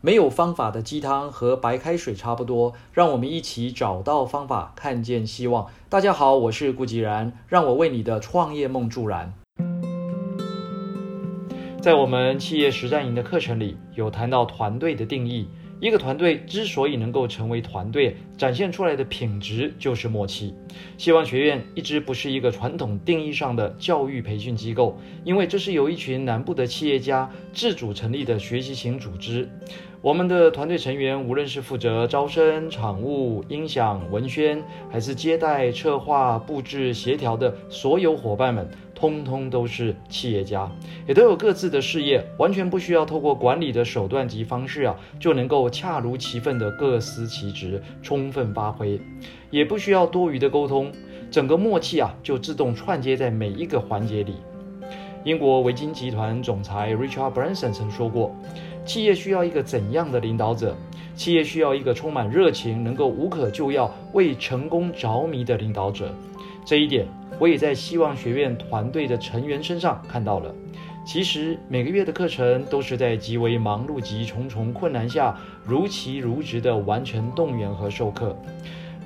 没有方法的鸡汤和白开水差不多，让我们一起找到方法，看见希望。大家好，我是顾吉然，让我为你的创业梦助燃。在我们企业实战营的课程里，有谈到团队的定义。一个团队之所以能够成为团队，展现出来的品质就是默契。希望学院一直不是一个传统定义上的教育培训机构，因为这是由一群南部的企业家自主成立的学习型组织。我们的团队成员，无论是负责招生、场务、音响、文宣，还是接待、策划、布置、协调的所有伙伴们，通通都是企业家，也都有各自的事业，完全不需要透过管理的手段及方式啊，就能够恰如其分的各司其职，充分发挥，也不需要多余的沟通，整个默契啊，就自动串接在每一个环节里。英国维金集团总裁 Richard Branson 曾说过。企业需要一个怎样的领导者？企业需要一个充满热情、能够无可救药、为成功着迷的领导者。这一点，我也在希望学院团队的成员身上看到了。其实，每个月的课程都是在极为忙碌及重重困难下，如期如职地完成动员和授课。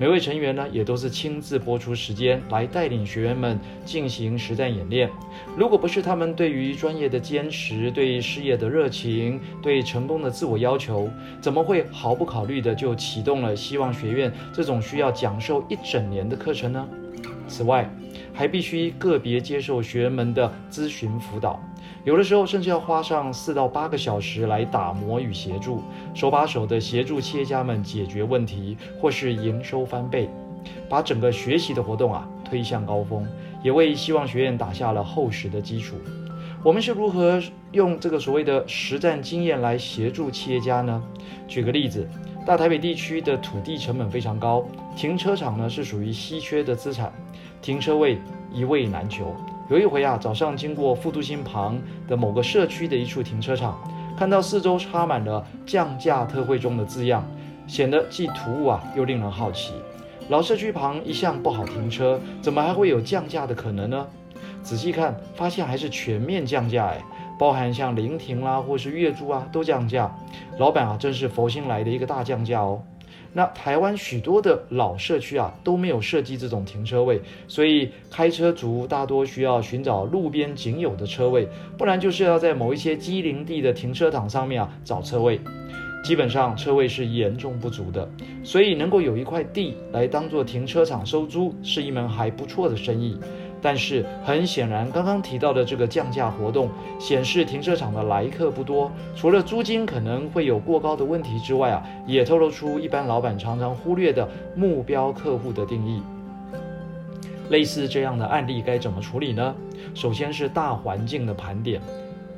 每位成员呢，也都是亲自播出时间来带领学员们进行实战演练。如果不是他们对于专业的坚持、对事业的热情、对成功的自我要求，怎么会毫不考虑的就启动了希望学院这种需要讲授一整年的课程呢？此外，还必须个别接受学员们的咨询辅导。有的时候甚至要花上四到八个小时来打磨与协助，手把手的协助企业家们解决问题，或是营收翻倍，把整个学习的活动啊推向高峰，也为希望学院打下了厚实的基础。我们是如何用这个所谓的实战经验来协助企业家呢？举个例子，大台北地区的土地成本非常高，停车场呢是属于稀缺的资产，停车位一位难求。有一回啊，早上经过复都新旁的某个社区的一处停车场，看到四周插满了降价特惠中的字样，显得既突兀啊，又令人好奇。老社区旁一向不好停车，怎么还会有降价的可能呢？仔细看，发现还是全面降价哎，包含像临停啦，或是月租啊，都降价。老板啊，真是佛心来的一个大降价哦。那台湾许多的老社区啊都没有设计这种停车位，所以开车族大多需要寻找路边仅有的车位，不然就是要在某一些机灵地的停车场上面啊找车位，基本上车位是严重不足的，所以能够有一块地来当做停车场收租，是一门还不错的生意。但是很显然，刚刚提到的这个降价活动显示停车场的来客不多，除了租金可能会有过高的问题之外啊，也透露出一般老板常常忽略的目标客户的定义。类似这样的案例该怎么处理呢？首先是大环境的盘点，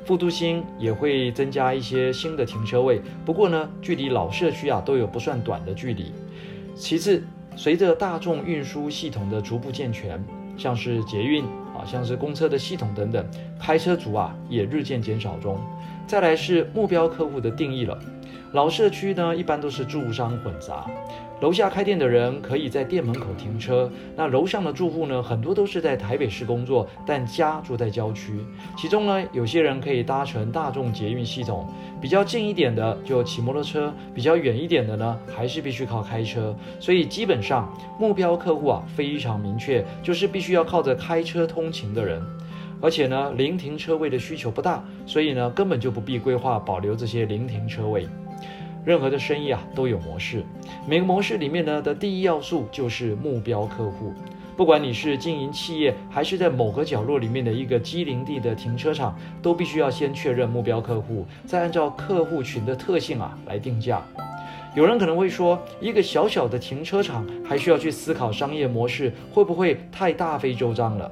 复都新也会增加一些新的停车位，不过呢，距离老社区啊都有不算短的距离。其次，随着大众运输系统的逐步健全。像是捷运啊，像是公车的系统等等，开车族啊也日渐减少中。再来是目标客户的定义了。老社区呢，一般都是住商混杂，楼下开店的人可以在店门口停车。那楼上的住户呢，很多都是在台北市工作，但家住在郊区。其中呢，有些人可以搭乘大众捷运系统，比较近一点的就骑摩托车，比较远一点的呢，还是必须靠开车。所以基本上目标客户啊非常明确，就是必须要靠着开车通勤的人。而且呢，零停车位的需求不大，所以呢，根本就不必规划保留这些零停车位。任何的生意啊都有模式，每个模式里面呢的第一要素就是目标客户。不管你是经营企业，还是在某个角落里面的一个机灵地的停车场，都必须要先确认目标客户，再按照客户群的特性啊来定价。有人可能会说，一个小小的停车场还需要去思考商业模式，会不会太大费周章了？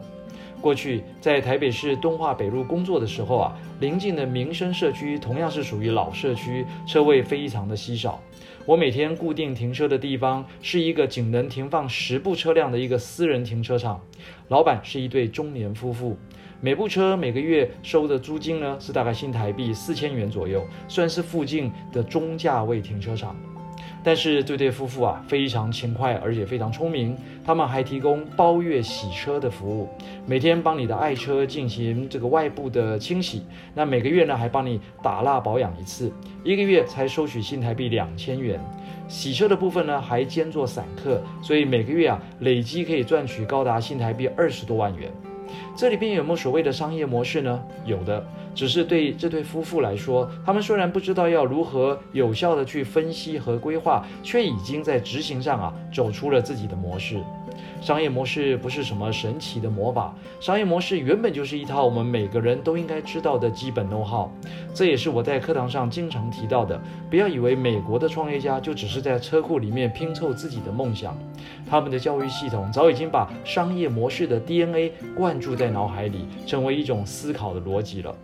过去在台北市敦化北路工作的时候啊，邻近的民生社区同样是属于老社区，车位非常的稀少。我每天固定停车的地方是一个仅能停放十部车辆的一个私人停车场，老板是一对中年夫妇，每部车每个月收的租金呢是大概新台币四千元左右，算是附近的中价位停车场。但是这对夫妇啊非常勤快，而且非常聪明。他们还提供包月洗车的服务，每天帮你的爱车进行这个外部的清洗。那每个月呢还帮你打蜡保养一次，一个月才收取新台币两千元。洗车的部分呢还兼做散客，所以每个月啊累积可以赚取高达新台币二十多万元。这里边有没有所谓的商业模式呢？有的，只是对这对夫妇来说，他们虽然不知道要如何有效的去分析和规划，却已经在执行上啊走出了自己的模式。商业模式不是什么神奇的魔法，商业模式原本就是一套我们每个人都应该知道的基本 know how。这也是我在课堂上经常提到的。不要以为美国的创业家就只是在车库里面拼凑自己的梦想，他们的教育系统早已经把商业模式的 DNA 灌注在脑海里，成为一种思考的逻辑了。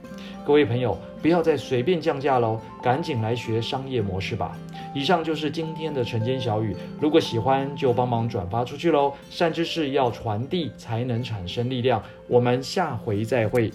各位朋友，不要再随便降价喽，赶紧来学商业模式吧。以上就是今天的晨间小语，如果喜欢就帮忙转发出去喽。善知识要传递才能产生力量，我们下回再会。